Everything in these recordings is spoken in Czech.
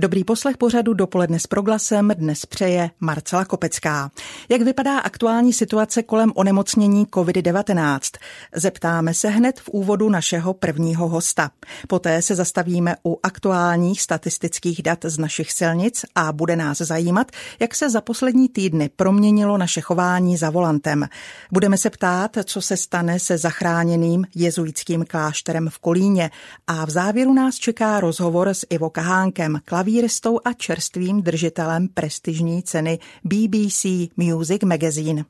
Dobrý poslech pořadu dopoledne s proglasem dnes přeje Marcela Kopecká. Jak vypadá aktuální situace kolem onemocnění COVID-19? Zeptáme se hned v úvodu našeho prvního hosta. Poté se zastavíme u aktuálních statistických dat z našich silnic a bude nás zajímat, jak se za poslední týdny proměnilo naše chování za volantem. Budeme se ptát, co se stane se zachráněným jezuitským klášterem v Kolíně a v závěru nás čeká rozhovor s Ivo Kahánkem, klavíristou a čerstvým držitelem prestižní ceny BBC Music Magazine.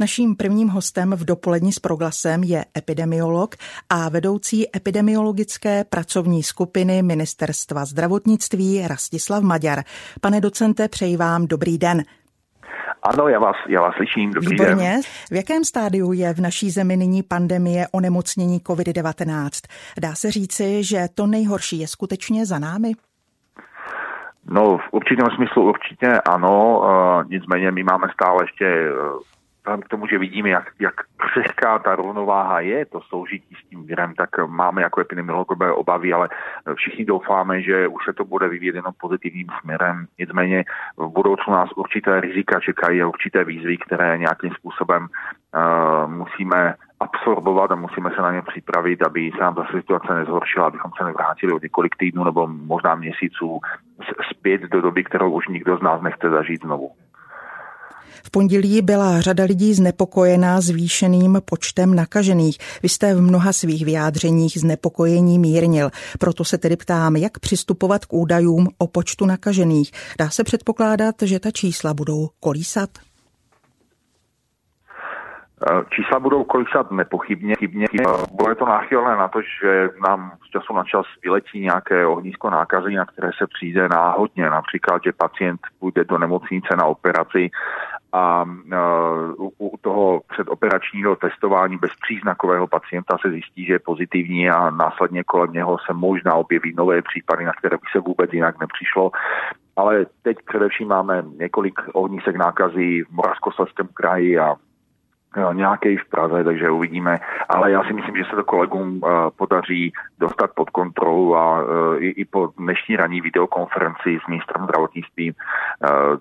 Naším prvním hostem v dopolední s proglasem je epidemiolog a vedoucí epidemiologické pracovní skupiny Ministerstva zdravotnictví Rastislav Maďar. Pane docente, přeji vám dobrý den. Ano, já vás, já vás slyším. Dobrý Výborně. Den. V jakém stádiu je v naší zemi nyní pandemie onemocnění COVID-19? Dá se říci, že to nejhorší je skutečně za námi? No, v určitém smyslu určitě ano, uh, nicméně my máme stále ještě vzhledem k tomu, že vidíme, jak, jak křehká ta rovnováha je, to soužití s tím virem, tak máme jako epidemiologové obavy, ale všichni doufáme, že už se to bude vyvíjet jenom pozitivním směrem. Nicméně v budoucnu nás určité rizika čekají a určité výzvy, které nějakým způsobem uh, musíme absorbovat a musíme se na ně připravit, aby se nám zase situace nezhoršila, abychom se nevrátili o několik týdnů nebo možná měsíců zpět do doby, kterou už nikdo z nás nechce zažít znovu. V pondělí byla řada lidí znepokojená zvýšeným počtem nakažených. Vy jste v mnoha svých vyjádřeních znepokojení mírnil. Proto se tedy ptám, jak přistupovat k údajům o počtu nakažených. Dá se předpokládat, že ta čísla budou kolísat? Čísla budou kolísat nepochybně. Chybně. Bude to náchylné na to, že nám z času na čas vyletí nějaké ohnisko nákazy, na které se přijde náhodně. Například, že pacient půjde do nemocnice na operaci a u toho předoperačního testování bezpříznakového pacienta se zjistí, že je pozitivní a následně kolem něho se možná objeví nové případy, na které by se vůbec jinak nepřišlo. Ale teď především máme několik ohnisek nákazy v Moravskoslezském kraji a nějaký v Praze, takže uvidíme. Ale já si myslím, že se to kolegům uh, podaří dostat pod kontrolu a uh, i, i po dnešní ranní videokonferenci s ministrem zdravotnictví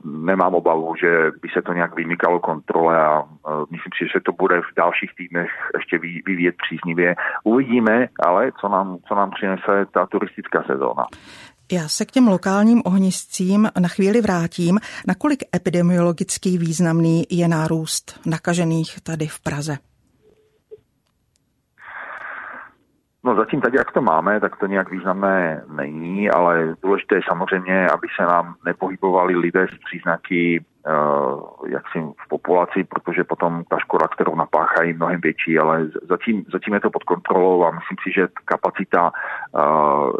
nemám obavu, že by se to nějak vymykalo kontrole a myslím si, že se to bude v dalších týdnech ještě vyvíjet příznivě. Uvidíme, ale co nám, co nám přinese ta turistická sezóna. Já se k těm lokálním ohniscím na chvíli vrátím. Nakolik epidemiologický významný je nárůst nakažených tady v Praze? No zatím tak, jak to máme, tak to nějak významné není, ale důležité je samozřejmě, aby se nám nepohybovali lidé s příznaky jaksi v populaci, protože potom ta škoda, kterou napáchají, mnohem větší, ale zatím, zatím je to pod kontrolou a myslím si, že kapacita uh,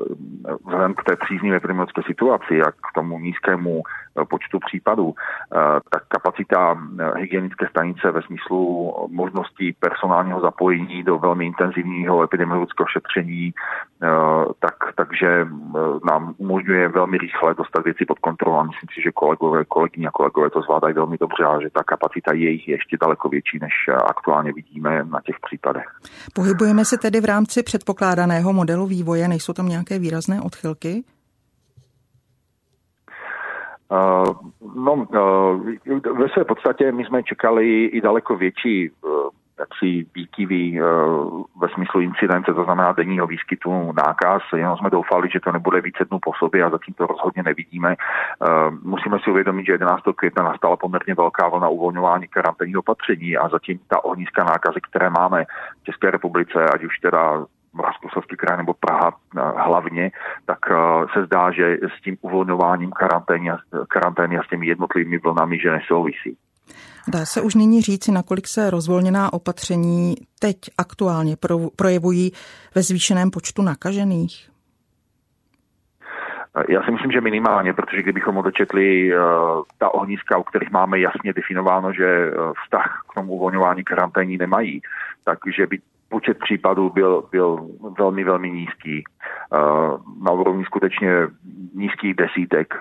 vzhledem k té příznivé epidemiologické situaci a k tomu nízkému Eh, počtu případů, eh, tak kapacita eh, hygienické stanice ve smyslu možností personálního zapojení do velmi intenzivního epidemiologického šetření, tak, takže nám umožňuje velmi rychle dostat věci pod kontrolu a myslím si, že kolegové, kolegyně a kolegové to zvládají velmi dobře a že ta kapacita je jich ještě daleko větší, než aktuálně vidíme na těch případech. Pohybujeme se tedy v rámci předpokládaného modelu vývoje, nejsou tam nějaké výrazné odchylky? Uh, no, uh, ve své podstatě my jsme čekali i daleko větší uh, jaksi výkyvy uh, ve smyslu incidence, to znamená denního výskytu nákaz. Jenom jsme doufali, že to nebude více dnů po sobě a zatím to rozhodně nevidíme. Uh, musíme si uvědomit, že 11. května nastala poměrně velká vlna uvolňování karanténních opatření a zatím ta ohniska nákazy, které máme v České republice, ať už teda Moravskoslezský kraj nebo Praha eh, hlavně, tak eh, se zdá, že s tím uvolňováním karantény a s těmi jednotlivými vlnami, že nesouvisí. Dá se už nyní říci, nakolik se rozvolněná opatření teď aktuálně projevují ve zvýšeném počtu nakažených? Já si myslím, že minimálně, protože kdybychom odečetli uh, ta ohniska, u kterých máme jasně definováno, že uh, vztah k tomu uvolňování karanténí nemají, takže by počet případů byl, byl velmi, velmi nízký. Na úrovni skutečně nízkých desítek,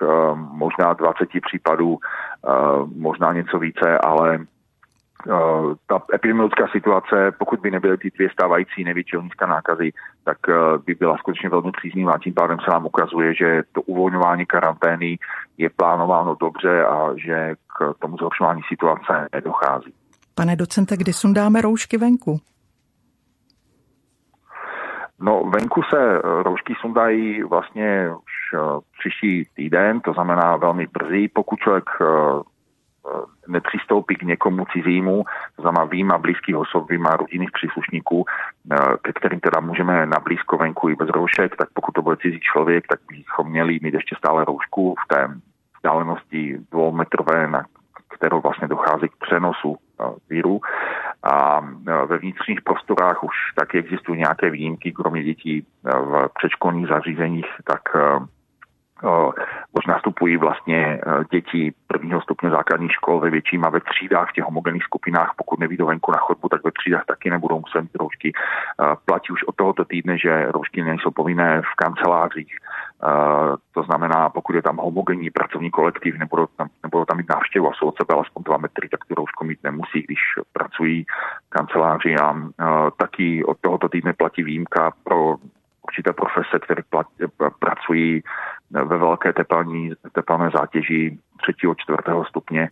možná 20 případů, možná něco více, ale Eh, ta epidemiologická situace, pokud by nebyly ty dvě stávající největší ohniska nákazy, tak eh, by byla skutečně velmi příznivá. Tím pádem se nám ukazuje, že to uvolňování karantény je plánováno dobře a že k tomu zhoršování situace nedochází. Pane docente, kdy sundáme roušky venku? No, venku se eh, roušky sundají vlastně už příští týden, to znamená velmi brzy. Pokud člověk Eh, nepřistoupí k někomu cizímu, to znamená výjima blízkých osob, výjima rodinných příslušníků, eh, ke kterým teda můžeme na blízko venku i bez roušek, tak pokud to bude cizí člověk, tak bychom měli mít ještě stále roušku v té vzdálenosti dvoumetrové, na kterou vlastně dochází k přenosu eh, víru. A ve vnitřních prostorách už taky existují nějaké výjimky, kromě dětí v předškolních zařízeních, tak už nastupují vlastně děti prvního stupně základních škol ve větším a ve třídách v těch homogenních skupinách, pokud nevídou venku na chodbu, tak ve třídách taky nebudou muset mít roušky. Platí už od tohoto týdne, že roušky nejsou povinné v kancelářích. To znamená, pokud je tam homogenní pracovní kolektiv, nebudou tam, nebudou tam mít návštěvu a jsou od sebe alespoň dva metry, tak tu roušku mít nemusí, když pracují kanceláři a taky od tohoto týdne platí výjimka pro určité profese, které pracují ve velké tepelní, tepelné zátěži třetího, čtvrtého stupně,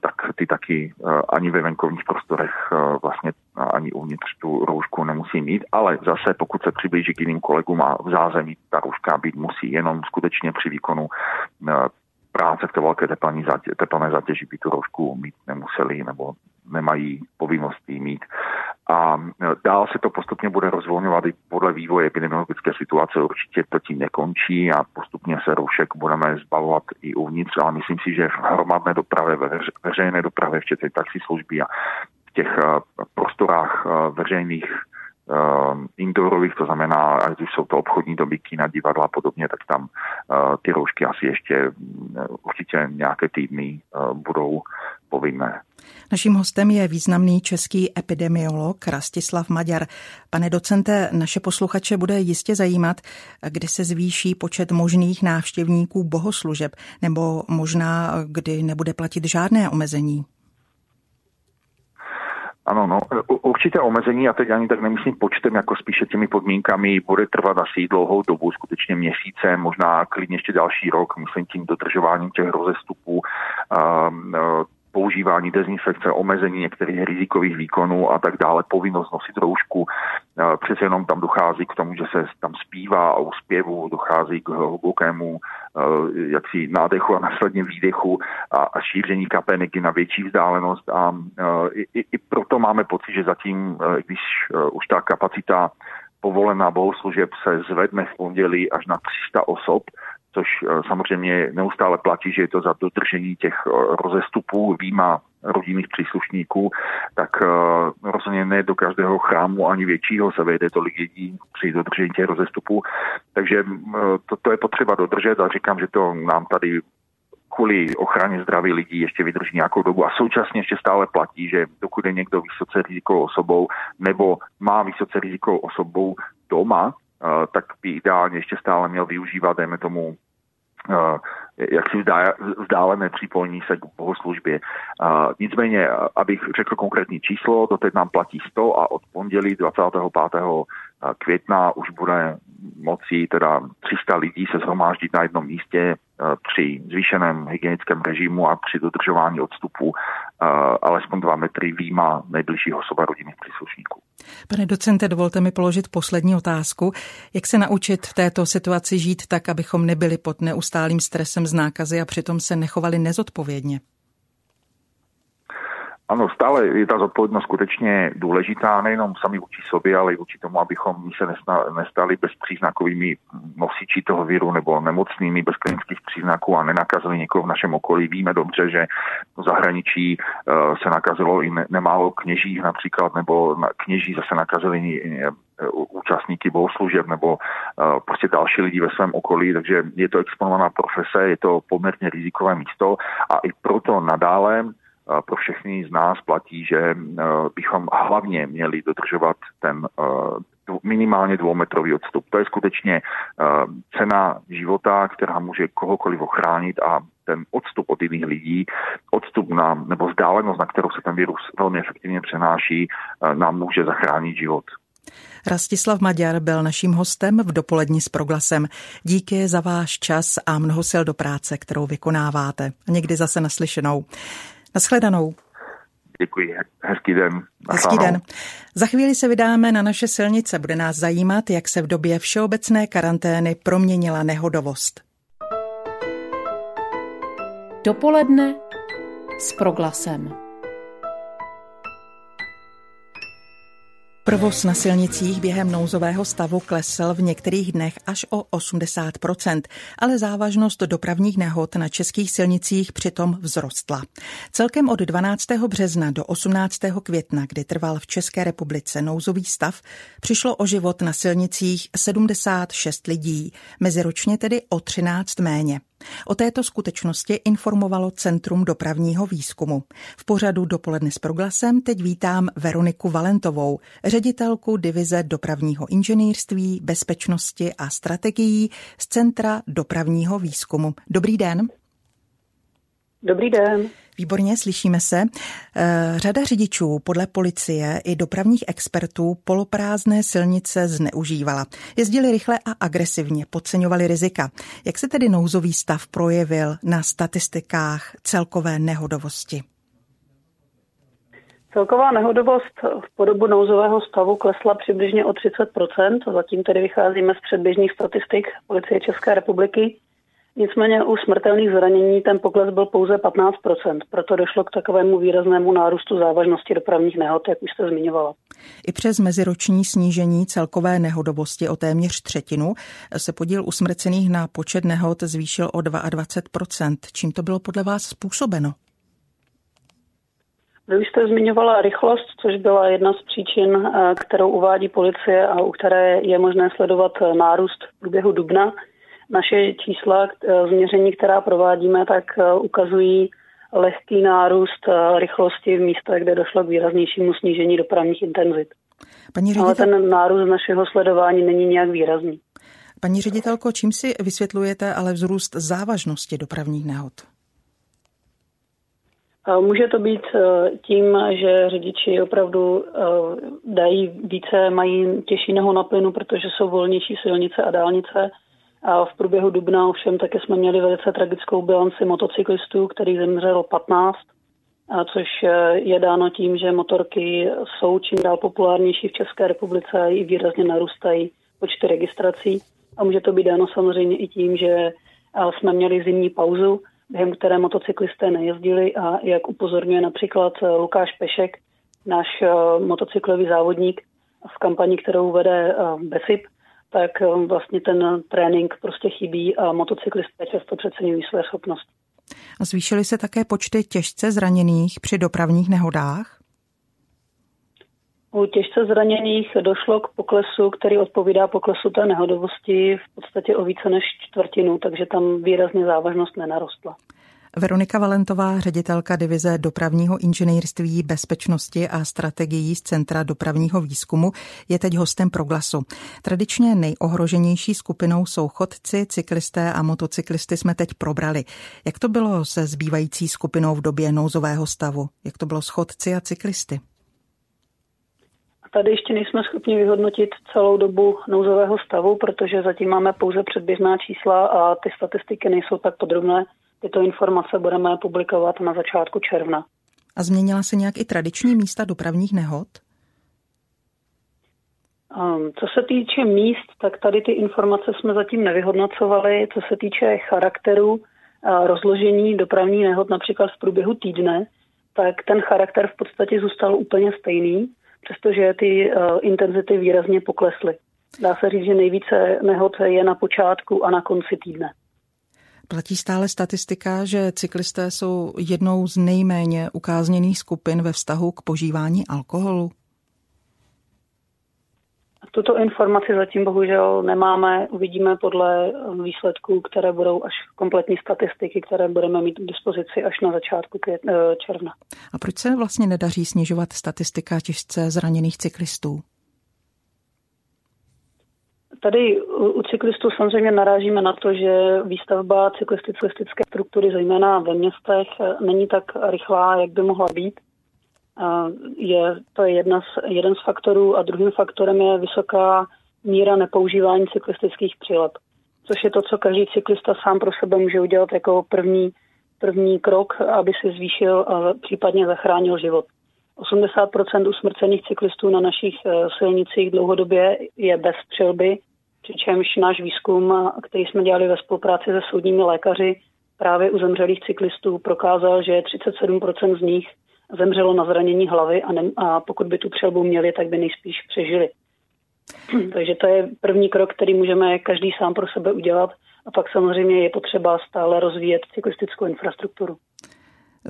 tak ty taky ani ve venkovních prostorech vlastně ani uvnitř tu roušku nemusí mít, ale zase pokud se přiblíží k jiným kolegům a v zázemí ta rouška být musí jenom skutečně při výkonu práce v té velké tepelní zátě, tepelné zátěži by tu roušku mít nemuseli nebo nemají povinnost jí mít. A e, dál se to postupně bude rozvolňovat i podle vývoje epidemiologické situace. Určitě to tím nekončí a postupně se roušek budeme zbavovat i uvnitř, ale myslím si, že v hromadné dopravě, ve veřejné dopravě, včetně taxislužby a v těch e, prostorách e, veřejných indoorových, to znamená, ať už jsou to obchodní doby, kina, divadla a podobně, tak tam ty roušky asi ještě uh, určitě nějaké týdny budou povinné. Naším hostem je významný český epidemiolog Rastislav Maďar. Pane docente, naše posluchače bude jistě zajímat, kdy se zvýší počet možných návštěvníků bohoslužeb, nebo možná kdy nebude platit žádné omezení. Ano, no, určitě omezení, a teď ani tak nemyslím počtem, jako spíše těmi podmínkami, bude trvat asi dlouhou dobu, skutečně měsíce, možná klidně ještě další rok, myslím tím dodržováním těch rozestupů, používání dezinfekce, omezení některých rizikových výkonů a tak dále, povinnost nosit roušku. Přece jenom tam dochází k tomu, že se tam zpívá a u zpěvu dochází k hlubokému jaksi nádechu a následně výdechu a, šíření kapeniky na větší vzdálenost a i, i proto máme pocit, že zatím, když už ta kapacita povolená bohoslužeb se zvedne v pondělí až na 300 osob, což eh, samozřejmě neustále platí, že je to za dodržení těch eh, rozestupů výjima rodinných příslušníků, tak uh, rozhodně ne do každého chrámu ani většího se vejde tolik lidí při dodržení těch rozestupů. Takže to, to je potřeba dodržet a říkám, že to nám tady kvůli ochraně zdraví lidí ještě vydrží nějakou dobu a současně ještě stále platí, že dokud je někdo vysoce rizikovou osobou nebo má vysoce rizikovou osobou doma, tak by ideálně ještě stále měl využívat, dejme tomu, jak si vzdálené připojení se k bohoslužbě. Nicméně, abych řekl konkrétní číslo, to teď nám platí 100 a od pondělí 25. května už bude moci teda 300 lidí se zhromáždit na jednom místě při zvýšeném hygienickém režimu a při dodržování odstupu alespoň 2 metry výjima nejbližšího osoba rodinných příslušníků. Pane docente, dovolte mi položit poslední otázku. Jak se naučit v této situaci žít tak, abychom nebyli pod neustálým stresem z nákazy a přitom se nechovali nezodpovědně? Ano, stále je ta zodpovědnost skutečně důležitá, nejenom sami vůči sobě, ale i vůči tomu, abychom se nestali bezpříznakovými nosiči toho viru nebo nemocnými bez klinických příznaků a nenakazili někoho v našem okolí. Víme dobře, že v zahraničí uh, se nakazilo i ne- nemálo kněží například, nebo kněží zase nakazili uh, účastníky bohoslužeb nebo uh, prostě další lidi ve svém okolí, takže je to exponovaná profese, je to poměrně rizikové místo a i proto nadále pro všechny z nás platí, že bychom hlavně měli dodržovat ten minimálně dvoumetrový odstup. To je skutečně cena života, která může kohokoliv ochránit a ten odstup od jiných lidí, odstup na, nebo vzdálenost, na kterou se ten virus velmi efektivně přenáší, nám může zachránit život. Rastislav Maďar byl naším hostem v dopolední s proglasem. Díky za váš čas a mnoho sil do práce, kterou vykonáváte. Někdy zase naslyšenou. Naschledanou. Děkuji. Hezký den. Hezký den. Za chvíli se vydáme na naše silnice. Bude nás zajímat, jak se v době všeobecné karantény proměnila nehodovost. Dopoledne s proglasem. Provoz na silnicích během nouzového stavu klesl v některých dnech až o 80% ale závažnost dopravních nehod na českých silnicích přitom vzrostla. Celkem od 12. března do 18. května, kdy trval v České republice nouzový stav, přišlo o život na silnicích 76 lidí, meziročně tedy o 13 méně. O této skutečnosti informovalo Centrum dopravního výzkumu. V pořadu dopoledne s proglasem teď vítám Veroniku Valentovou, ředitelku divize dopravního inženýrství, bezpečnosti a strategií z Centra dopravního výzkumu. Dobrý den. Dobrý den. Výborně, slyšíme se. Eh, řada řidičů podle policie i dopravních expertů poloprázdné silnice zneužívala. Jezdili rychle a agresivně, podceňovali rizika. Jak se tedy nouzový stav projevil na statistikách celkové nehodovosti? Celková nehodovost v podobu nouzového stavu klesla přibližně o 30%, zatím tedy vycházíme z předběžných statistik Policie České republiky. Nicméně u smrtelných zranění ten pokles byl pouze 15%, proto došlo k takovému výraznému nárůstu závažnosti dopravních nehod, jak už jste zmiňovala. I přes meziroční snížení celkové nehodovosti o téměř třetinu se podíl usmrcených na počet nehod zvýšil o 22%. Čím to bylo podle vás způsobeno? Vy už jste zmiňovala rychlost, což byla jedna z příčin, eh, kterou uvádí policie a u které je možné sledovat nárůst v průběhu dubna. Naše čísla eh, změření, která provádíme, tak eh, ukazují lehký nárůst eh, rychlosti v místech, kde došlo k výraznějšímu snížení dopravních intenzit. Paní ředitel... Ale ten nárůst našeho sledování není nějak výrazný. Paní ředitelko, čím si vysvětlujete ale vzrůst závažnosti dopravních nehod? Může to být tím, že řidiči opravdu dají více, mají těžší nohu na plynu, protože jsou volnější silnice a dálnice a v průběhu dubna ovšem také jsme měli velice tragickou bilanci motocyklistů, který zemřel 15, a což eh, je dáno tím, že motorky jsou čím dál populárnější v České republice a i výrazně narůstají počty registrací. A může to být dáno samozřejmě i tím, že eh, jsme měli zimní pauzu, během které motocyklisté nejezdili a jak upozorňuje například eh, Lukáš Pešek, náš motocyklový závodník v kampani, kterou vede BESIP, tak um, vlastně ten trénink prostě chybí a motocyklisté často přeceňují své schopnosti. A zvýšily se také počty těžce zraněných při dopravních nehodách? U těžce zraněných došlo k poklesu, který odpovídá poklesu té nehodovosti v podstatě o více než čtvrtinu, takže tam výrazně závažnost nenarostla. Veronika Valentová, ředitelka divize dopravního inženýrství, bezpečnosti a strategií z Centra dopravního výzkumu, je teď hostem Proglasu. Tradičně nejohroženější skupinou jsou chodci, cyklisté a motocyklisty jsme teď probrali. Jak to bylo se zbývající skupinou v době nouzového stavu? Jak to bylo s chodci a cyklisty? Tady ještě nejsme schopni vyhodnotit celou dobu nouzového stavu, protože zatím máme pouze předběžná čísla a ty statistiky nejsou tak podrobné, Tyto informace budeme publikovat na začátku června. A změnila se nějak i tradiční místa dopravních nehod? Um, co se týče míst, tak tady ty informace jsme zatím nevyhodnocovali. Co se týče charakteru rozložení dopravní nehod například v průběhu týdne, tak ten charakter v podstatě zůstal úplně stejný, přestože ty uh, intenzity výrazně poklesly. Dá se říct, že nejvíce nehod je na počátku a na konci týdne. Platí stále statistika, že cyklisté jsou jednou z nejméně ukázněných skupin ve vztahu k požívání alkoholu? Tuto informaci zatím bohužel nemáme. Uvidíme podle výsledků, které budou až kompletní statistiky, které budeme mít k dispozici až na začátku květ, eh, června. A proč se vlastně nedaří snižovat statistika těžce zraněných cyklistů? Tady u cyklistů samozřejmě narážíme na to, že výstavba cyklistické struktury, zejména ve městech, není tak rychlá, jak by mohla být. Je, to je jedna z, jeden z faktorů a druhým faktorem je vysoká míra nepoužívání cyklistických přilep, což je to, co každý cyklista sám pro sebe může udělat jako první, první krok, aby si zvýšil a případně zachránil život. 80% usmrcených cyklistů na našich eh, silnicích dlouhodobě je bez přilby, přičemž náš výzkum, který jsme dělali ve spolupráci se soudními lékaři, právě u zemřelých cyklistů prokázal, že 37% z nich zemřelo na zranění hlavy a, ne, a pokud by tu přelbu měli, tak by nejspíš přežili. Takže to je první krok, který můžeme každý sám pro sebe udělat a pak samozřejmě je potřeba stále rozvíjet cyklistickou infrastrukturu.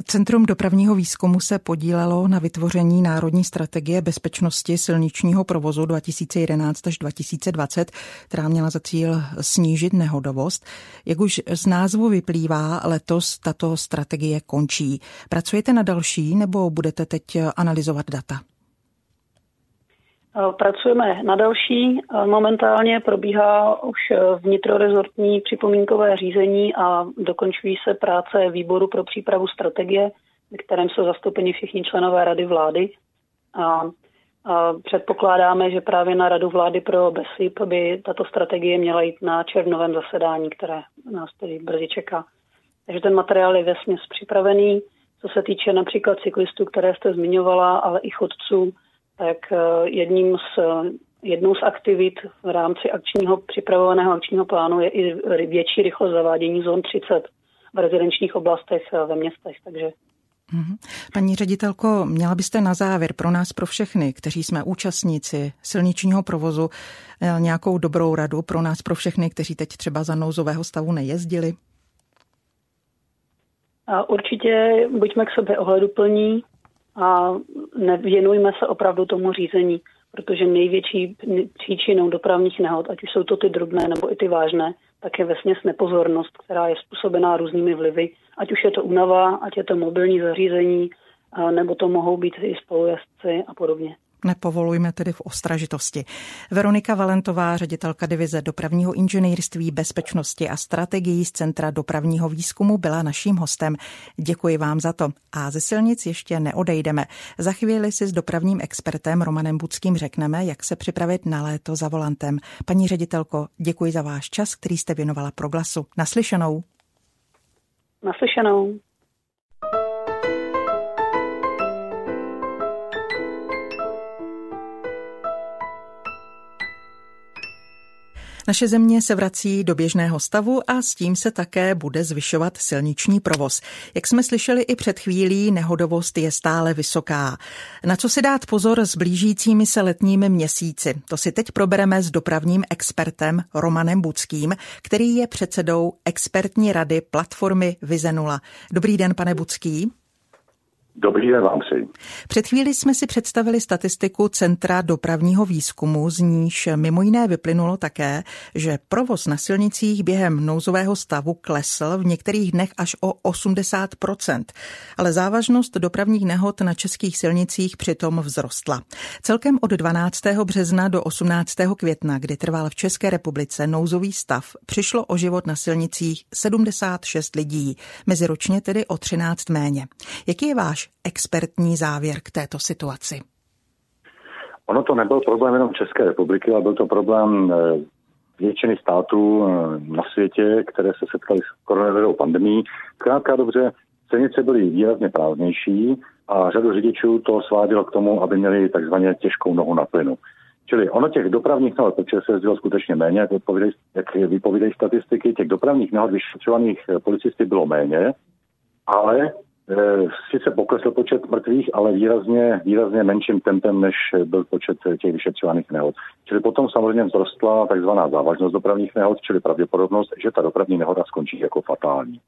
Centrum dopravního výzkumu se podílelo na vytvoření Národní strategie bezpečnosti silničního provozu 2011 až 2020, která měla za cíl snížit nehodovost. Jak už z názvu vyplývá, letos tato strategie končí. Pracujete na další nebo budete teď analyzovat data? Eh, pracujeme na další. Eh, momentálně probíhá už eh, vnitrorezortní připomínkové řízení a dokončují se práce výboru pro přípravu strategie, ve kterém jsou zastoupeni všichni členové rady vlády. A, předpokládáme, že právě na radu vlády pro BESIP by tato strategie měla jít na červnovém zasedání, které nás tedy brzy čeká. Takže ten materiál je vesměs připravený. Co se týče například cyklistů, které jste zmiňovala, ale i chodců, tak eh, jedním z, jednou z aktivit v rámci akčního připravovaného akčního plánu je i větší rychlost zavádění zón 30 v rezidenčních oblastech eh, ve městech. Takže mhm. Paní ředitelko, měla byste na závěr pro nás, pro všechny, kteří jsme účastníci silničního provozu, eh, nějakou dobrou radu pro nás, pro všechny, kteří teď třeba za nouzového stavu nejezdili? A určitě buďme k sobě ohleduplní, a nevěnujme se opravdu tomu řízení, protože největší příčinou dopravních nehod, ať už jsou to ty drobné nebo i ty vážné, tak je vesměs nepozornost, která je způsobená různými vlivy, ať už je to únava, ať je to mobilní zařízení, nebo to mohou být i spolujezdci a podobně. Nepovolujme tedy v ostražitosti. Veronika Valentová, ředitelka divize dopravního inženýrství, bezpečnosti a strategií z Centra dopravního výzkumu, byla naším hostem. Děkuji vám za to. A ze silnic ještě neodejdeme. Za chvíli si s dopravním expertem Romanem Budským řekneme, jak se připravit na léto za volantem. Paní ředitelko, děkuji za váš čas, který jste věnovala proglasu. Naslyšenou. Naslyšenou. Naše země se vrací do běžného stavu a s tím se také bude zvyšovat silniční provoz. Jak jsme slyšeli i před chvílí, nehodovost je stále vysoká. Na co si dát pozor s blížícími se letními měsíci? To si teď probereme s dopravním expertem Romanem Budským, který je předsedou expertní rady platformy Vizenula. Dobrý den, pane Budský. Dobrý den vám přeji. Před chvíli jsme si představili statistiku Centra dopravního výzkumu, z níž mimo jiné vyplynulo také, že provoz na silnicích během nouzového stavu klesl v některých dnech až o 80% ale závažnost dopravních nehod na českých silnicích přitom vzrostla. Celkem od 12. března do 18. května, kdy trval v České republice nouzový stav, přišlo o život na silnicích 76 lidí, meziročně tedy o 13 méně. Jaký je váš expertní závěr k této situaci? Ono to nebyl problém jenom České republiky, ale byl to problém eh, většiny států eh, na světě, které se setkaly s koronavirovou pandemí. Krátka dobře, silnice byly výrazně prázdnější a řadu řidičů to svádělo k tomu, aby měli takzvaně těžkou nohu na plynu. Čili ono těch dopravních nehod, protože se jezdilo skutečně méně, jak, jak vypovídají statistiky, těch dopravních nehod vyšetřovaných eh, policisty bylo méně, ale sice poklesl počet mrtvých, ale výrazně, výrazně menším tempem, než byl počet těch vyšetřovaných nehod. Čili potom samozřejmě vzrostla takzvaná závažnost dopravních nehod, čili pravděpodobnost, že ta dopravní nehoda skončí jako fatální.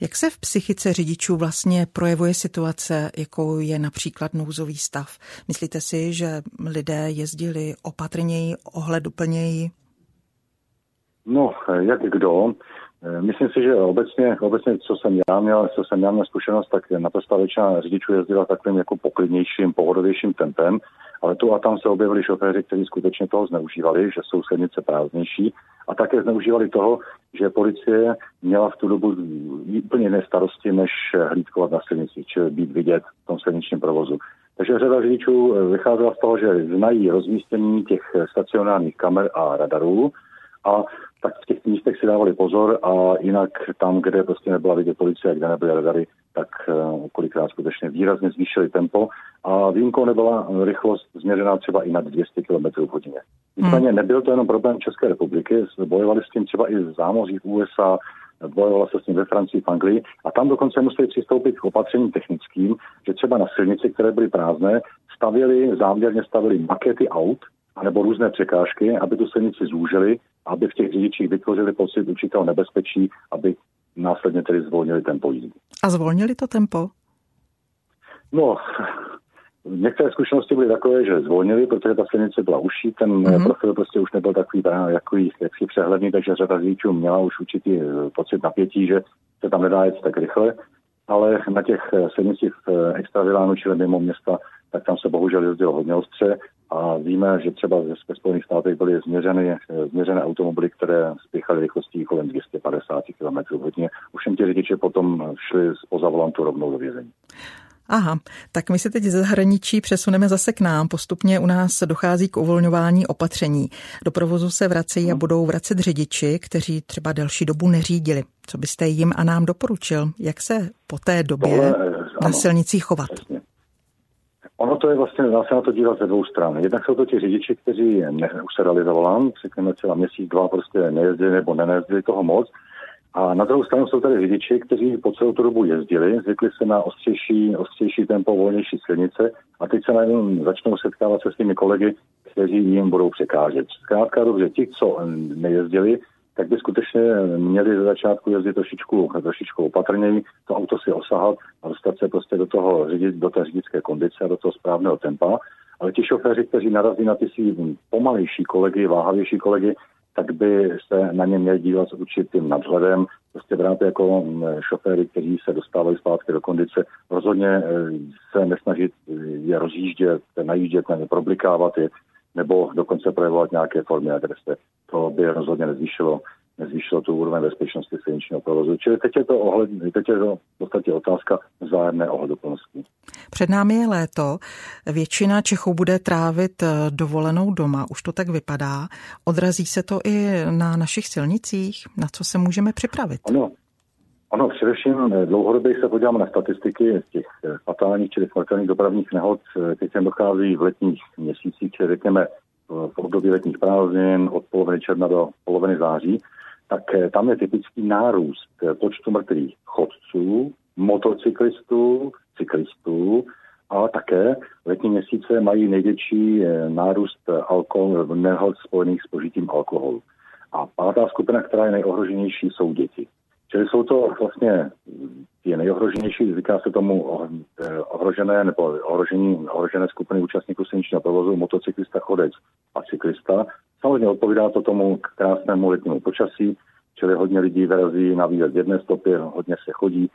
Jak se v psychice řidičů vlastně projevuje situace, jakou je například nouzový stav? Myslíte si, že lidé jezdili opatrněji, ohleduplněji? No, jak kdo. Myslím si, že obecně, obecně co jsem já měl, co jsem já měl zkušenost, tak naprosto většina řidičů jezdila takovým jako poklidnějším, pohodovějším tempem, ale tu a tam se objevili šoféři, kteří skutečně toho zneužívali, že jsou silnice prázdnější a také zneužívali toho, že policie měla v tu dobu úplně jiné starosti, než hlídkovat na silnicích, čili být vidět v tom silničním provozu. Takže řada řidičů vycházela z toho, že znají rozmístění těch stacionárních kamer a radarů a tak v těch místech si dávali pozor a jinak tam, kde prostě nebyla vidět policie, kde nebyly radary, tak uh, kolikrát skutečně výrazně zvýšili tempo a výjimkou nebyla rychlost změřená třeba i nad 200 km v hodině. Nicméně hmm. nebyl to jenom problém České republiky, bojovali s tím třeba i v zámoří v USA, bojovala se s tím ve Francii, v Anglii a tam dokonce museli přistoupit k opatřením technickým, že třeba na silnici, které byly prázdné, stavili, záměrně stavili makety aut, anebo různé překážky, aby tu silnici zúžili, aby v těch řidičích vytvořili pocit určitého nebezpečí, aby následně tedy zvolnili tempo jízdy. A zvolnili to tempo? No, některé zkušenosti byly takové, že zvolnili, protože ta silnice byla užší, ten mm-hmm. profil prostě už nebyl takový, takový jaksi přehledný, takže řada řidičů měla už určitý eh, pocit napětí, že se tam nedá jet tak rychle, ale na těch eh, silnicích v eh, extravilánu, čili mimo města, tak tam se bohužel jezdilo hodně ostře a víme, že třeba ve Spojených státech byly změřeny, změřené automobily, které spěchaly rychlostí kolem 250 km hodině. Už ti řidiči potom šli poza volantu rovnou do vězení. Aha, tak my se teď ze zahraničí přesuneme zase k nám. Postupně u nás dochází k uvolňování opatření. Do provozu se vracejí a hmm. budou vracet řidiči, kteří třeba delší dobu neřídili. Co byste jim a nám doporučil? Jak se po té době Tohle, na silnicích chovat? Jasně. Ono to je vlastně, dá se na to dívat ze dvou stran. Jednak jsou to ti řidiči, kteří neusedali za volant, řekněme třeba měsíc, dva prostě nejezdili nebo nenejezdili toho moc. A na druhou stranu jsou tady řidiči, kteří po celou tu dobu jezdili, zvykli se na ostřejší, ostřejší tempo, volnější silnice a teď se najednou začnou setkávat se svými kolegy, kteří jim budou překážet. Zkrátka dobře, ti, co nejezdili, tak by skutečně měli ze začátku jezdit trošičku, trošičku opatrněji, to auto si osahat a dostat se prostě do toho řidit, do té řidičské kondice a do toho správného tempa. Ale ti šoféři, kteří narazí na ty svý pomalejší kolegy, váhavější kolegy, tak by se na ně měli dívat s určitým nadhledem, prostě brát jako mm, šoféry, kteří se dostávají zpátky do kondice, rozhodně eh, se nesnažit je rozjíždět, najíždět na ně, problikávat je, nebo dokonce projevovat nějaké formy agrese. To by rozhodně nezvýšilo nezvýšilo tu úroveň bezpečnosti silničního provozu. Čili teď je to, ohled, teď je to v podstatě otázka vzájemné ohleduplnosti. Před námi je léto. Většina Čechů bude trávit eh, dovolenou doma. Už to tak vypadá. Odrazí se to i na našich silnicích? Na co se můžeme připravit? Ano, ano, především eh, dlouhodobě se podíváme na statistiky těch eh, fatálních, čili smrtelných dopravních nehod, teď se dochází v letních měsících, čili řekněme v období letních prázdnin od poloviny června do poloviny září, tak tam je typický nárůst počtu mrtvých chodců, motocyklistů, cyklistů a také letní měsíce mají největší eh, nárůst alkohol, nehod spojených s požitím alkoholu. A pátá skupina, která je nejohroženější, jsou děti. Čili jsou to vlastně ty nejohroženější, říká se tomu eh, ohrožené nebo ohrožení, ohrožené skupiny účastníků silničního provozu, motocyklista, chodec a cyklista. Samozřejmě odpovídá to tomu krásnému letnímu počasí, čili hodně lidí vyrazí na výlet v jedné stopě, hodně se chodí.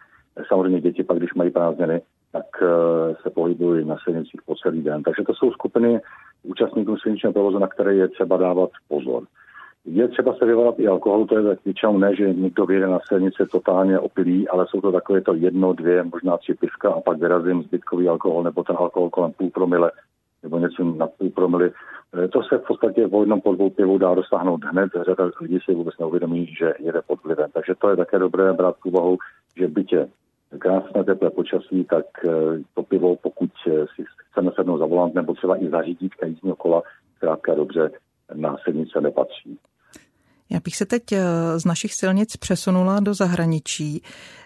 Samozřejmě děti pak, když mají prázdniny, tak eh, se pohybují na silnicích po celý den. Takže to jsou skupiny účastníků silničního provozu, na které je třeba dávat pozor. Je třeba se vyvolat i alkoholu, to je většinou ne, že někdo vyjede na silnici totálně opilý, ale jsou to takové to jedno, dvě, možná tři pivka a pak vyrazím zbytkový alkohol nebo ten alkohol kolem půl promile nebo něco na půl promily. Eh, to se v podstatě po jednom po dvou pivu dá dosáhnout hned. Řada lidí si vůbec neuvědomí, že jede pod vlivem. Takže to je také dobré brát v úvahu, že bytě krásné teplé počasí, tak eh, to pivo, pokud si chceme sednout za volant nebo třeba i zařídit jízdního kola, zkrátka dobře na sednice nepatří. Já bych se teď z našich silnic přesunula do zahraničí.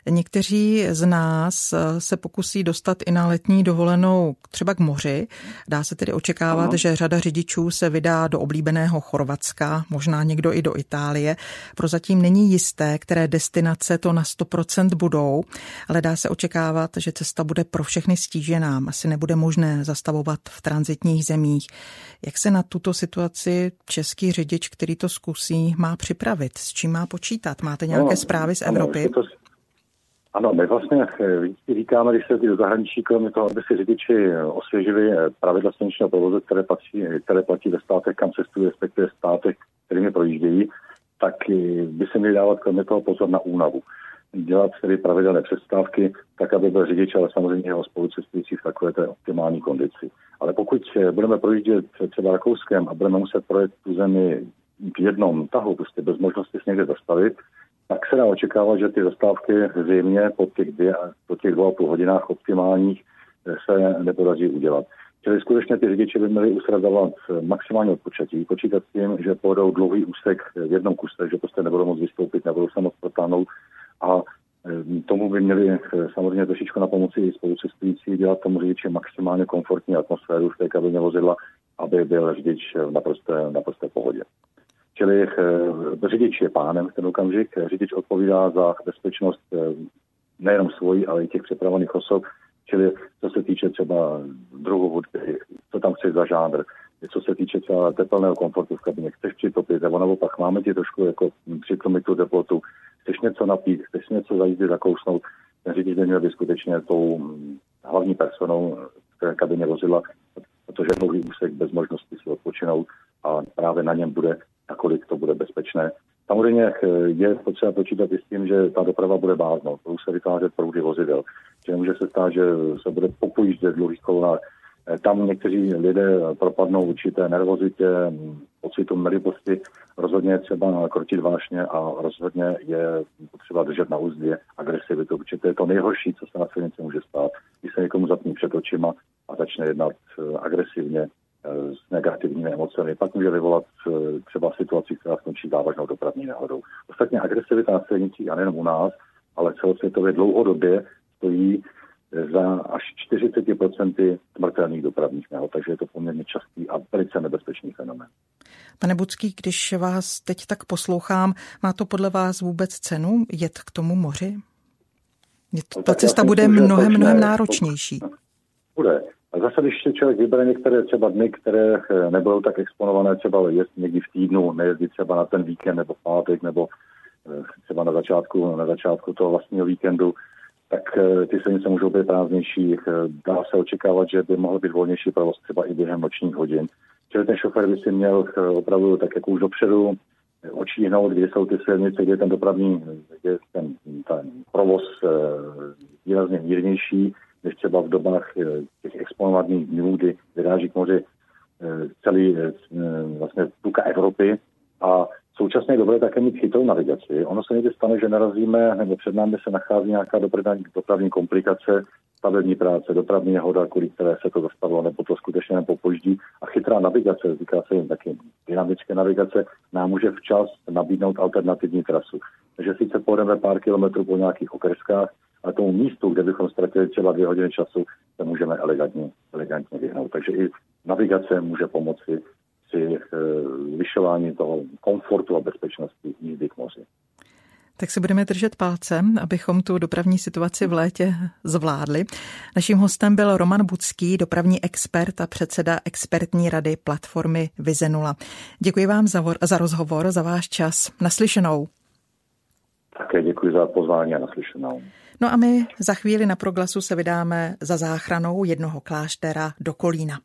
Někteří z nás se pokusí dostat i na letní dovolenou třeba k moři. Dá se tedy očekávat, ano. že řada řidičů se vydá do oblíbeného Chorvatska, možná někdo i do Itálie. Prozatím není jisté, které destinace to na 100% budou, ale dá se očekávat, že cesta bude pro všechny stížená. Asi nebude možné zastavovat v transitních zemích. Jak se na tuto situaci český řidič, který to zkusí, má připravit? S čím má počítat? Máte nějaké no, zprávy z Evropy? Ano, ano, my vlastně eh, říkáme, když se do zahraničí, kromě toho, aby si řidiči osvěžili eh, pravidla silničního provozu, které, patří, které platí ve státech, kam cestují, respektive státech, kterými projíždějí, tak by se měli dávat kromě toho pozor na únavu. Dělat tedy pravidelné přestávky, tak aby byl řidič, ale samozřejmě jeho spolucestující v takové té optimální kondici. Ale pokud eh, budeme projíždět třeba Rakouskem a budeme muset projet tu zemi v jednom tahu, prostě bez možnosti se někde zastavit, tak se dá očekávat, že ty zastávky zřejmě po těch, dvě, po těch dvou a půl hodinách optimálních eh, se nepodaří udělat. Čili skutečně ty řidiči by měli usradovat maximálně odpočatí, počítat s tím, že pojedou dlouhý úsek v jednom kuse, že prostě nebudou moc vystoupit, nebudou se moc protáhnout a eh, tomu by měli eh, samozřejmě trošičku na pomoci i spolucestující dělat tomu řidiči maximálně komfortní atmosféru v té kabině vozidla, aby byl řidič v naprosté, naprosté pohodě. Čili eh, řidič je pánem v ten okamžik. Řidič odpovídá za bezpečnost eh, nejenom svojí, ale i těch přepravovaných osob. Čili co se týče třeba druhu hudby, co tam chce za žánr, co se týče třeba teplného komfortu v kabině, chceš přitopit, nebo naopak máme ti trošku jako přitlumit tu teplotu, chceš něco napít, chceš něco za jízdy zakousnout, ten řidič by měl být skutečně tou mm, hlavní personou v té kabině vozidla, protože dlouhý úsek bez možnosti si odpočinout a právě na něm bude nakolik to bude bezpečné. Samozřejmě eh, je potřeba počítat i s tím, že ta doprava bude báznout, budou se vytvářet proudy vozidel. Že může se stát, že se bude popojíždět dlouhých kolonách. Eh, tam někteří lidé propadnou určité nervozitě, mm, pocitu nelibosti. Rozhodně je třeba krotit vášně a rozhodně je potřeba držet na úzdě agresivitu, protože to je to nejhorší, co se na silnici může stát. Když se někomu zapní před očima a začne jednat eh, agresivně, s negativními emocemi, pak může vyvolat eh, třeba situaci, která skončí závažnou dopravní nehodou. Ostatně agresivita na silnicích, a nejen u nás, ale celosvětově dlouhodobě stojí eh, za až 40% smrtelných dopravních nehod, takže je to poměrně častý a velice nebezpečný fenomén. Pane Budský, když vás teď tak poslouchám, má to podle vás vůbec cenu jet k tomu moři? No, ta cesta bude mnohem, mnohem náročnější. Bude. A zase, když si člověk vybere některé třeba dny, které eh, nebudou tak exponované, třeba jest někdy v týdnu, nejezdit třeba na ten víkend nebo v pátek, nebo eh, třeba na začátku, na začátku toho vlastního víkendu, tak eh, ty silnice můžou být prázdnější. Dá se očekávat, že by mohl být volnější provoz třeba i během nočních hodin. Čili ten šofer by si měl opravdu tak jako už dopředu očíhnout, kde jsou ty silnice, kde je ten dopravní, kde je ten, ten provoz výrazně mírnější, než třeba v dobách eh, těch exponovaných dnů, kdy vyráží k moři eh, celý eh, vlastně půlka Evropy a Současně je dobré také mít chytrou navigaci. Ono se někdy stane, že narazíme, nebo před námi se nachází nějaká dopravní, dopravní komplikace, stavební práce, dopravní nehoda, kvůli které se to zastavilo, nebo to skutečně nepopoždí. A chytrá navigace, říká se jim taky dynamické navigace, nám může včas nabídnout alternativní trasu. Takže sice pojedeme pár kilometrů po nějakých okreskách, a tomu místu, kde bychom ztratili třeba dvě hodiny času, se můžeme elegantně, elegantně vyhnout. Takže i navigace může pomoci při eh, zvyšování toho komfortu a bezpečnosti jízdy k moři. Tak si budeme držet palcem, abychom tu dopravní situaci v létě zvládli. Naším hostem byl Roman Budský, dopravní expert a předseda expertní rady platformy Vizenula. Děkuji vám za, za rozhovor, za váš čas. Naslyšenou. Také děkuji za pozvání a naslyšenou. No a my za chvíli na proglasu se vydáme za záchranou jednoho kláštera do Kolína.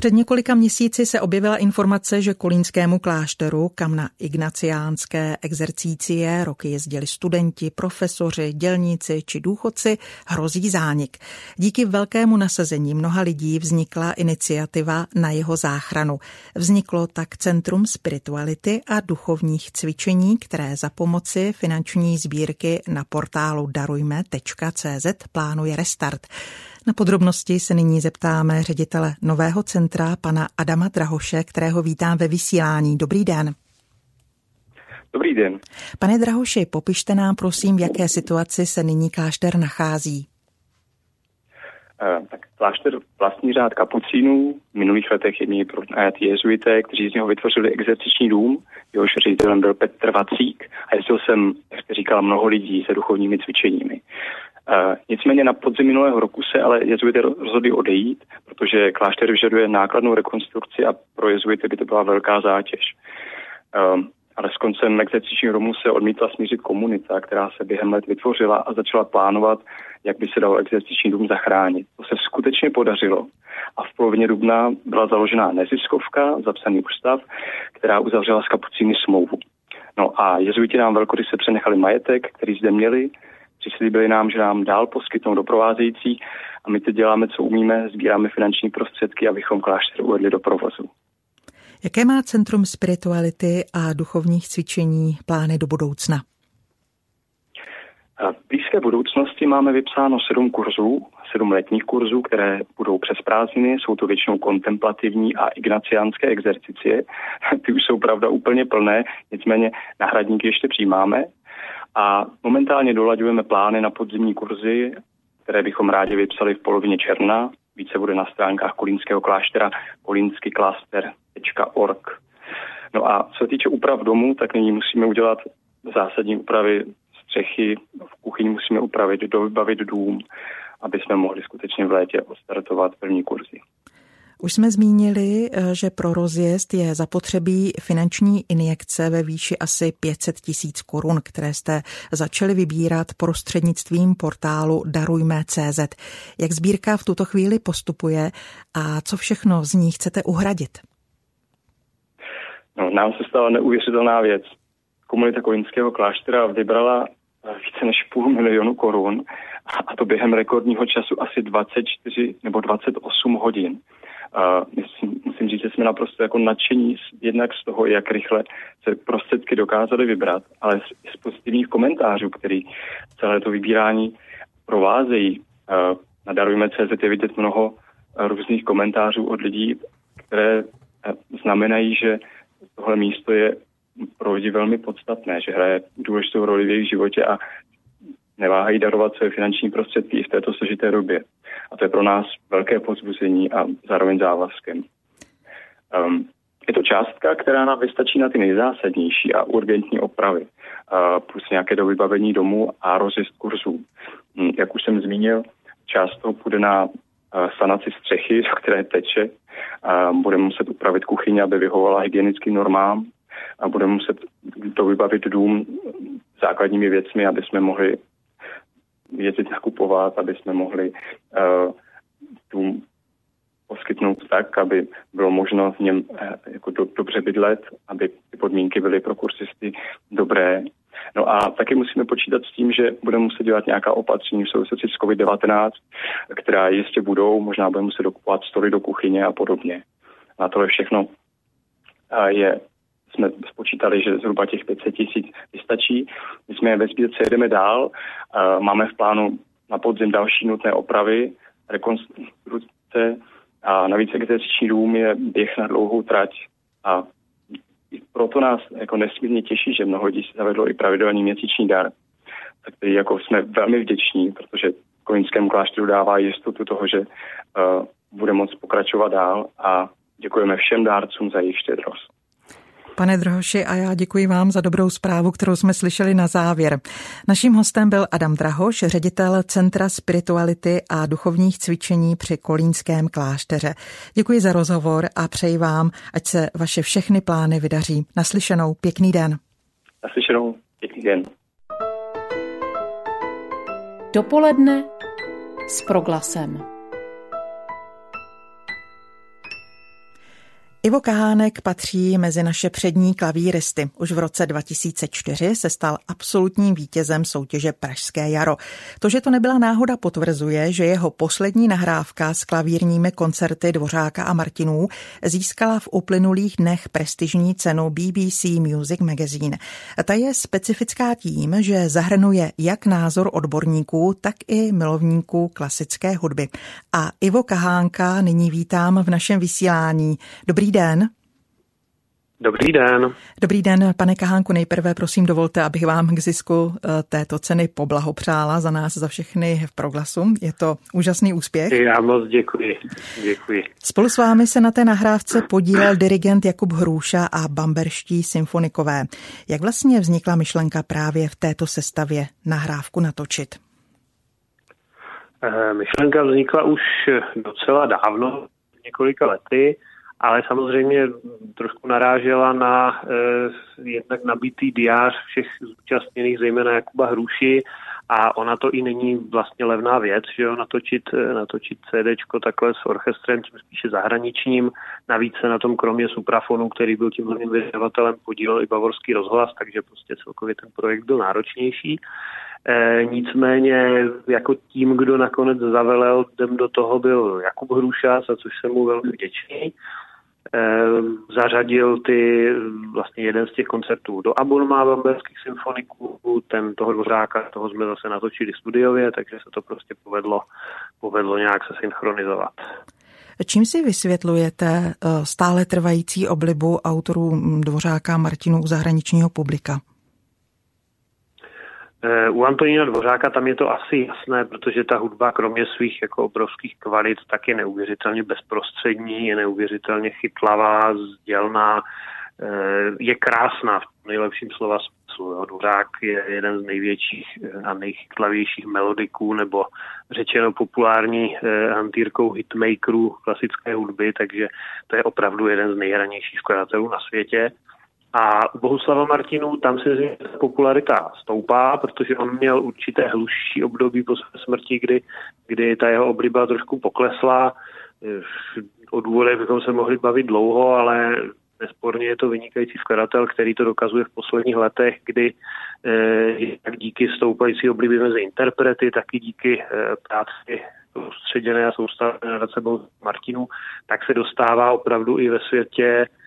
Před několika měsíci se objevila informace, že kolínskému klášteru, kam na ignaciánské exercície roky jezdili studenti, profesoři, dělníci či důchodci, hrozí zánik. Díky velkému nasazení mnoha lidí vznikla iniciativa na jeho záchranu. Vzniklo tak Centrum spirituality a duchovních cvičení, které za pomoci finanční sbírky na portálu darujme.cz plánuje restart. Na podrobnosti se nyní zeptáme ředitele nového centra, pana Adama Drahoše, kterého vítám ve vysílání. Dobrý den. Dobrý den. Pane Drahoši, popište nám prosím, v jaké situaci se nyní klášter nachází. Uh, tak klášter vlastní řád kapucínů. V minulých letech jedni pronajatí jezuité, kteří z něho vytvořili exerciční dům. Jehož ředitelem byl Petr Vacík a jezdil jsem, jak jste říkala, mnoho lidí se duchovními cvičeními. Uh, nicméně na podzim minulého roku se ale jezuité rozhodli odejít, protože klášter vyžaduje nákladnou rekonstrukci a pro jezuity by to byla velká zátěž. Uh, ale s koncem exercičního domu se odmítla smířit komunita, která se během let vytvořila a začala plánovat, jak by se dalo exerciční dům zachránit. To se skutečně podařilo a v polovině dubna byla založena neziskovka, zapsaný ústav, která uzavřela s kapucíny smlouvu. No a jezuiti nám velkoryse přenechali majetek, který zde měli, přislíbili nám, že nám dál poskytnou doprovázející a my teď děláme, co umíme, sbíráme finanční prostředky, abychom klášter uvedli do provozu. Jaké má Centrum spirituality a duchovních cvičení plány do budoucna? V blízké budoucnosti máme vypsáno sedm kurzů, sedm letních kurzů, které budou přes prázdniny. Jsou to většinou kontemplativní a ignaciánské exercicie. Ty už jsou pravda úplně plné, nicméně náhradníky ještě přijímáme. A momentálně dolaďujeme plány na podzimní kurzy, které bychom rádi vypsali v polovině června. Více bude na stránkách Kolínského kláštera kolínskykláster.org. No a co se týče úprav domu, tak nyní musíme udělat zásadní úpravy střechy, v kuchyni musíme upravit, dovybavit dům, aby jsme mohli skutečně v létě odstartovat první kurzy. Už jsme zmínili, eh, že pro rozjezd je zapotřebí finanční injekce ve výši asi 500 tisíc korun, které jste začali vybírat prostřednictvím portálu Darujme.cz. Jak sbírka v tuto chvíli postupuje a co všechno z ní chcete uhradit? No, nám se stala neuvěřitelná věc. Komunita Kolinského kláštera vybrala více než půl milionu korun a to během rekordního času asi 24 nebo 28 hodin. Uh, myslím, musím říct, že jsme naprosto jako nadšení jednak z toho, jak rychle se prostředky dokázaly vybrat, ale z, z pozitivních komentářů, který celé to vybírání provázejí. Na Darujme.cz je vidět mnoho různých komentářů od lidí, které znamenají, že tohle místo je pro lidi velmi podstatné, že hraje důležitou roli v jejich životě a neváhají darovat své finanční prostředky i v této složité době. A to je pro nás velké pozbuzení a zároveň závazkem. Um, je to částka, která nám vystačí na ty nejzásadnější a urgentní opravy, uh, plus nějaké do vybavení domu a rozjezd kurzů. Um, jak už jsem zmínil, část toho půjde na uh, sanaci střechy, do které teče. Uh, budeme muset upravit kuchyni, aby vyhovala hygienickým normám a budeme muset to vybavit dům základními věcmi, aby jsme mohli jezdit nakupovat, aby jsme mohli uh, dům poskytnout tak, aby bylo možno v něm uh, jako do, dobře bydlet, aby ty podmínky byly pro kursisty dobré. No a taky musíme počítat s tím, že budeme muset dělat nějaká opatření v souvislosti s COVID-19, která jistě budou, možná budeme muset dokupovat stoly do kuchyně a podobně. A tohle všechno uh, je jsme spočítali, že zhruba těch 500 tisíc vystačí. My jsme ve sbírce jedeme dál. Máme v plánu na podzim další nutné opravy, rekonstrukce a navíc exerciční dům je běh na dlouhou trať a proto nás jako nesmírně těší, že mnoho lidí si zavedlo i pravidelný měsíční dar, za který jako jsme velmi vděční, protože Kolínskému klášteru dává jistotu toho, že uh, bude moct pokračovat dál a děkujeme všem dárcům za jejich štědrost. Pane Drahoši, a já děkuji vám za dobrou zprávu, kterou jsme slyšeli na závěr. Naším hostem byl Adam Drahoš, ředitel Centra spirituality a duchovních cvičení při Kolínském klášteře. Děkuji za rozhovor a přeji vám, ať se vaše všechny plány vydaří. Naslyšenou, pěkný den. Naslyšenou, pěkný den. Dopoledne s proglasem. Ivo Kahánek patří mezi naše přední klavíristy. Už v roce 2004 se stal absolutním vítězem soutěže Pražské jaro. To, že to nebyla náhoda, potvrzuje, že jeho poslední nahrávka s klavírními koncerty Dvořáka a Martinů získala v uplynulých dnech prestižní cenu BBC Music Magazine. Ta je specifická tím, že zahrnuje jak názor odborníků, tak i milovníků klasické hudby. A Ivo Kahánka nyní vítám v našem vysílání. Dobrý den. Dobrý den. Dobrý den, pane Kahánku. Nejprve prosím dovolte, abych vám k zisku eh, této ceny poblahopřála za nás, za všechny v proglasu. Je to úžasný úspěch. Já moc děkuji. děkuji. Spolu s vámi se na té nahrávce podílel dirigent Jakub Hrůša a bamberští symfonikové. Jak vlastně vznikla myšlenka právě v této sestavě nahrávku natočit? Eh, myšlenka vznikla už docela dávno, několika lety ale samozřejmě trošku narážela na eh, jednak nabitý diář všech zúčastněných, zejména Jakuba Hruši, a ona to i není vlastně levná věc, že jo, natočit, eh, natočit CDčko takhle s orchestrem, tím spíše zahraničním. Navíc se na tom kromě suprafonu, který byl tím hlavním vydavatelem, podílel i bavorský rozhlas, takže prostě celkově ten projekt byl náročnější. E, nicméně jako tím, kdo nakonec zavelel dem do toho byl Jakub Hruša, za což jsem mu velmi vděčný. Eh, zařadil ty vlastně jeden z těch koncertů do abonma bamberských symfoniků, ten toho dvořáka, toho jsme zase natočili studiově, takže se to prostě povedlo, povedlo nějak se synchronizovat. Čím si vysvětlujete eh, stále trvající oblibu autorů Dvořáka Martinů zahraničního publika? Eh, u Antonína Dvořáka tam je to asi jasné, protože ta hudba kromě svých jako obrovských kvalit tak je neuvěřitelně bezprostřední, je neuvěřitelně chytlavá, sdělná, eh, je krásná v nejlepším slova smyslu. Dvořák je jeden z největších eh, a nejchytlavějších melodiků nebo řečeno populární hantýrkou hitmakerů klasické hudby, takže to je opravdu jeden z nejhranějších skladatelů na světě. A u Bohuslava Martinu tam se popularita stoupá, protože on měl určité hlušší období po své smrti, kdy, kdy ta jeho obliba trošku poklesla. O důvodech bychom se mohli bavit dlouho, ale nesporně je to vynikající skladatel, který to dokazuje v posledních letech, kdy eh, jak díky stoupající oblibě mezi interprety, tak i díky eh, práci soustředěné a soustavené nad sebou Martinu, tak se dostává opravdu i ve světě Eh,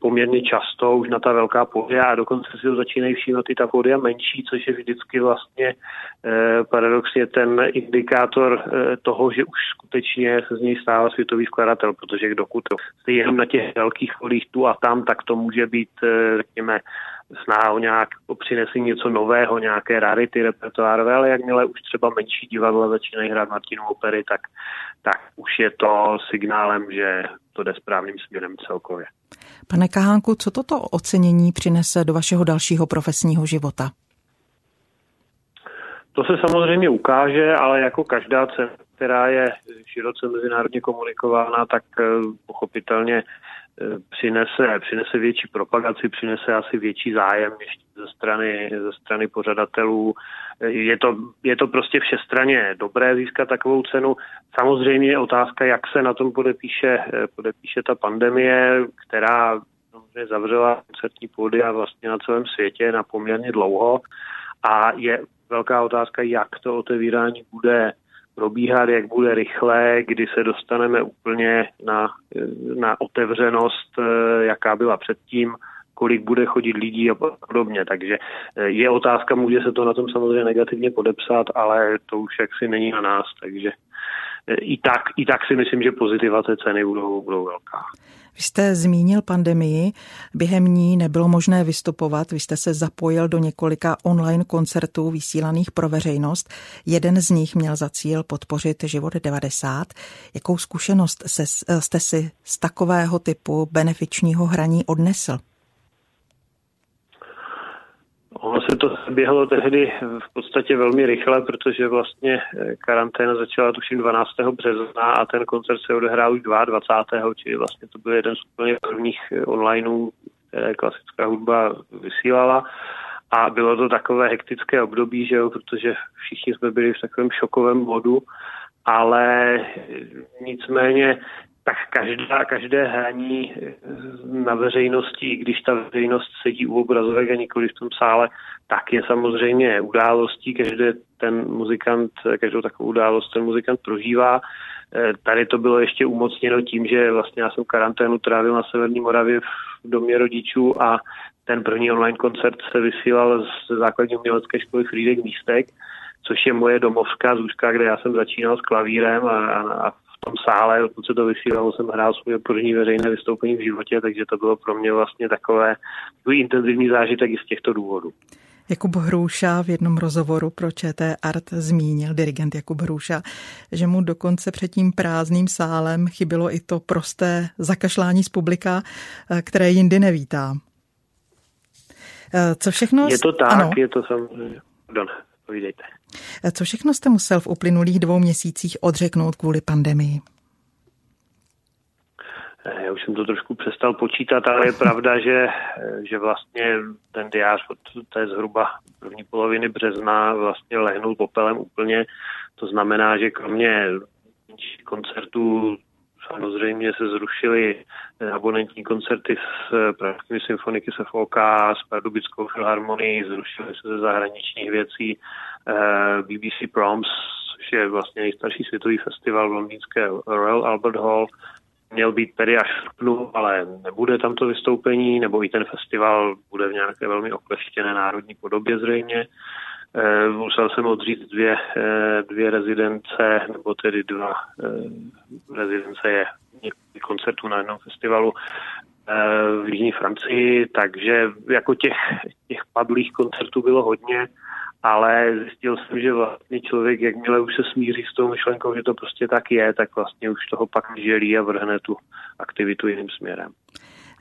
poměrně často už na ta velká pódia a dokonce si ho začínají všímat i ta pódia menší, což je vždycky vlastně eh, paradoxně ten indikátor eh, toho, že už skutečně se z něj stává světový skladatel, protože dokud jste jenom na těch velkých folích tu a tam, tak to může být, řekněme, snaha o nějak o přinesení něco nového, nějaké rarity repertoárové, ale jakmile už třeba menší divadla začínají hrát Martinu opery, tak, tak už je to signálem, že to jde správným směrem celkově. Pane Kahánku, co toto ocenění přinese do vašeho dalšího profesního života? To se samozřejmě ukáže, ale jako každá cena, která je široce mezinárodně komunikována, tak eh, pochopitelně eh, přinese, přinese větší propagaci, přinese asi větší zájem ještě ze strany, ze strany pořadatelů. Je to, je to prostě všestranně dobré získat takovou cenu. Samozřejmě je otázka, jak se na tom podepíše, podepíše ta pandemie, která samozřejmě zavřela koncertní a vlastně na celém světě na poměrně dlouho. A je velká otázka, jak to otevírání bude probíhat, jak bude rychle, kdy se dostaneme úplně na, na otevřenost, jaká byla předtím kolik bude chodit lidí a podobně. Takže eh, je otázka, může se to na tom samozřejmě negativně podepsat, ale to už jaksi není na nás, takže eh, i tak, i tak si myslím, že pozitiva té ceny budou, budou velká. Vy jste zmínil pandemii, během ní nebylo možné vystupovat, vy jste se zapojil do několika online koncertů vysílaných pro veřejnost. Jeden z nich měl za cíl podpořit život 90. Jakou zkušenost se, jste si z takového typu benefičního hraní odnesl? Ono se to běhlo tehdy v podstatě velmi rychle, protože vlastně eh, karanténa začala tuším 12. března a ten koncert se odehrál už 22. čili vlastně to byl jeden z úplně prvních eh, onlineů, které klasická hudba vysílala. A bylo to takové hektické období, že jo, protože všichni jsme byli v takovém šokovém modu, ale nicméně tak každá, každé hraní na veřejnosti, když ta veřejnost sedí u obrazovek a nikoli v tom sále, tak je samozřejmě událostí, každý ten muzikant, každou takovou událost ten muzikant prožívá. Eh, tady to bylo ještě umocněno tím, že vlastně já jsem karanténu trávil na Severní Moravě v domě rodičů a ten první online koncert se vysílal z základní umělecké školy Frídek Místek, což je moje domovská zůžka, kde já jsem začínal s klavírem a, a, a tom sále, dokud se to vysílalo, jsem hrál svoje první veřejné vystoupení v životě, takže to bylo pro mě vlastně takové takový intenzivní zážitek i z těchto důvodů. Jakub Hrouša v jednom rozhovoru pro ČT Art zmínil, dirigent Jakub Hrouša, že mu dokonce před tím prázdným sálem chybilo i to prosté zakašlání z publika, eh, které jindy nevítá. Eh, co všechno... Je to tak, ano. je to samozřejmě. Pardon, povídejte. Eh, co všechno jste musel v uplynulých dvou měsících odřeknout kvůli pandemii? Eh, já už jsem to trošku přestal počítat, ale je pravda, že, že vlastně ten diář od té zhruba první poloviny března vlastně lehnul popelem úplně. To znamená, že kromě koncertů samozřejmě se zrušily abonentní koncerty s Pražskými symfoniky se FOK, s Pardubickou filharmonií, zrušily se ze zahraničních věcí eh, BBC Proms, což je vlastně nejstarší světový festival v londýnské Royal Albert Hall, měl být tedy až v srpnu, ale nebude tam to vystoupení, nebo i ten festival bude v nějaké velmi okleštěné národní podobě zřejmě. E, musel jsem odříct dvě, e, dvě rezidence, nebo tedy dva rezidence je několik koncertů na jednom festivalu v Jižní Francii, takže jako těch, těch padlých koncertů bylo hodně ale zjistil jsem, že vlastně člověk, jakmile už se smíří s tou myšlenkou, že to prostě tak je, tak vlastně už toho pak želí a vrhne tu aktivitu jiným směrem.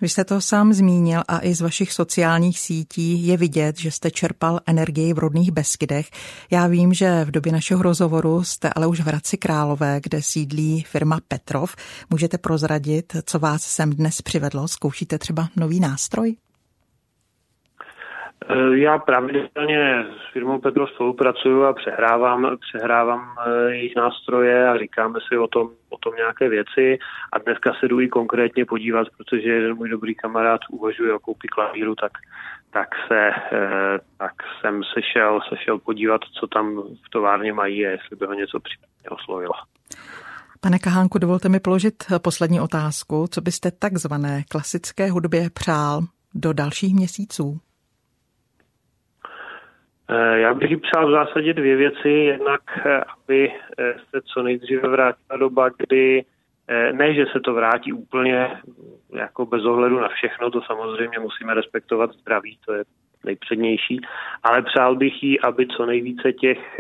Vy jste to sám zmínil a i z vašich sociálních sítí je vidět, že jste čerpal energii v rodných Beskydech. Já vím, že v době našeho rozhovoru jste ale už v Hradci Králové, kde sídlí firma Petrov. Můžete prozradit, co vás sem dnes přivedlo? Zkoušíte třeba nový nástroj? Eh, já pravidelně s firmou Petro spolupracuju a přehrávám, přehrávám eh, jejich nástroje a říkáme si o tom, o tom nějaké věci a dneska se jdu i konkrétně podívat, protože jeden můj dobrý kamarád uvažuje o koupi klavíru, tak, tak, se, eh, tak jsem se šel, se šel podívat, co tam v továrně mají a jestli by ho něco případně oslovilo. Pane Kahánku, dovolte mi položit poslední otázku. Co byste takzvané klasické hudbě přál do dalších měsíců? Eh, já bych přál v zásadě dvě věci. Jednak, eh, aby eh, se co nejdříve vrátila doba, kdy ne, že se to vrátí úplně jako bez ohledu na všechno, to samozřejmě musíme respektovat zdraví, to je nejpřednější, ale přál bych jí, aby co nejvíce těch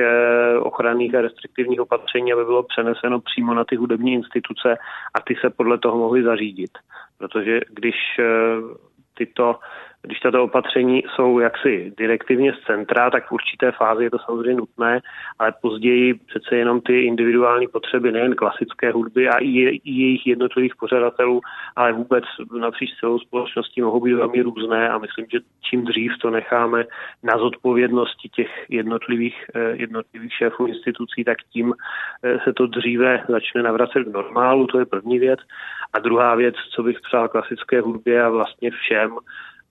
ochranných a restriktivních opatření, aby bylo přeneseno přímo na ty hudební instituce a ty se podle toho mohly zařídit. Protože když tyto když tato opatření jsou jaksi direktivně z centra, tak v určité fázi je to samozřejmě nutné, ale později přece jenom ty individuální potřeby nejen klasické hudby a i, i jejich jednotlivých pořadatelů, ale vůbec napříč celou společností mohou být velmi různé a myslím, že čím dřív to necháme na zodpovědnosti těch jednotlivých, eh, jednotlivých šéfů institucí, tak tím eh, se to dříve začne navracet k normálu, to je první věc. A druhá věc, co bych přál klasické hudbě a vlastně všem,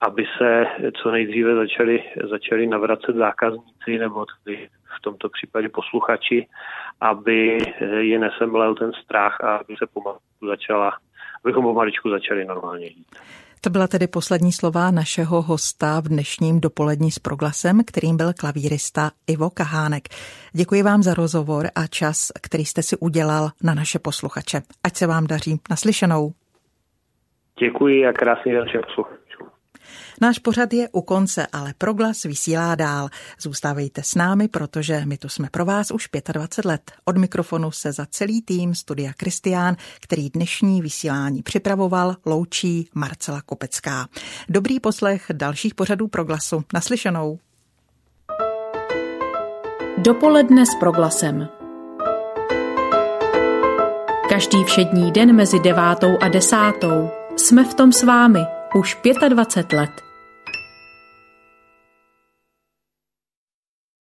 aby se co nejdříve začali, začali navracet zákazníci nebo tedy v tomto případě posluchači, aby je nesemlel ten strach a aby se pomalu začala, abychom pomaličku začali normálně jít. To byla tedy poslední slova našeho hosta v dnešním dopolední s proglasem, kterým byl klavírista Ivo Kahánek. Děkuji vám za rozhovor a čas, který jste si udělal na naše posluchače. Ať se vám daří. Naslyšenou. Děkuji a krásný den všem posluchačům. Náš pořad je u konce, ale proglas vysílá dál. Zůstávejte s námi, protože my tu jsme pro vás už 25 let. Od mikrofonu se za celý tým Studia Kristián, který dnešní vysílání připravoval, loučí Marcela Kopecká. Dobrý poslech dalších pořadů proglasu. Naslyšenou. Dopoledne s proglasem. Každý všední den mezi devátou a desátou jsme v tom s vámi už 25 let.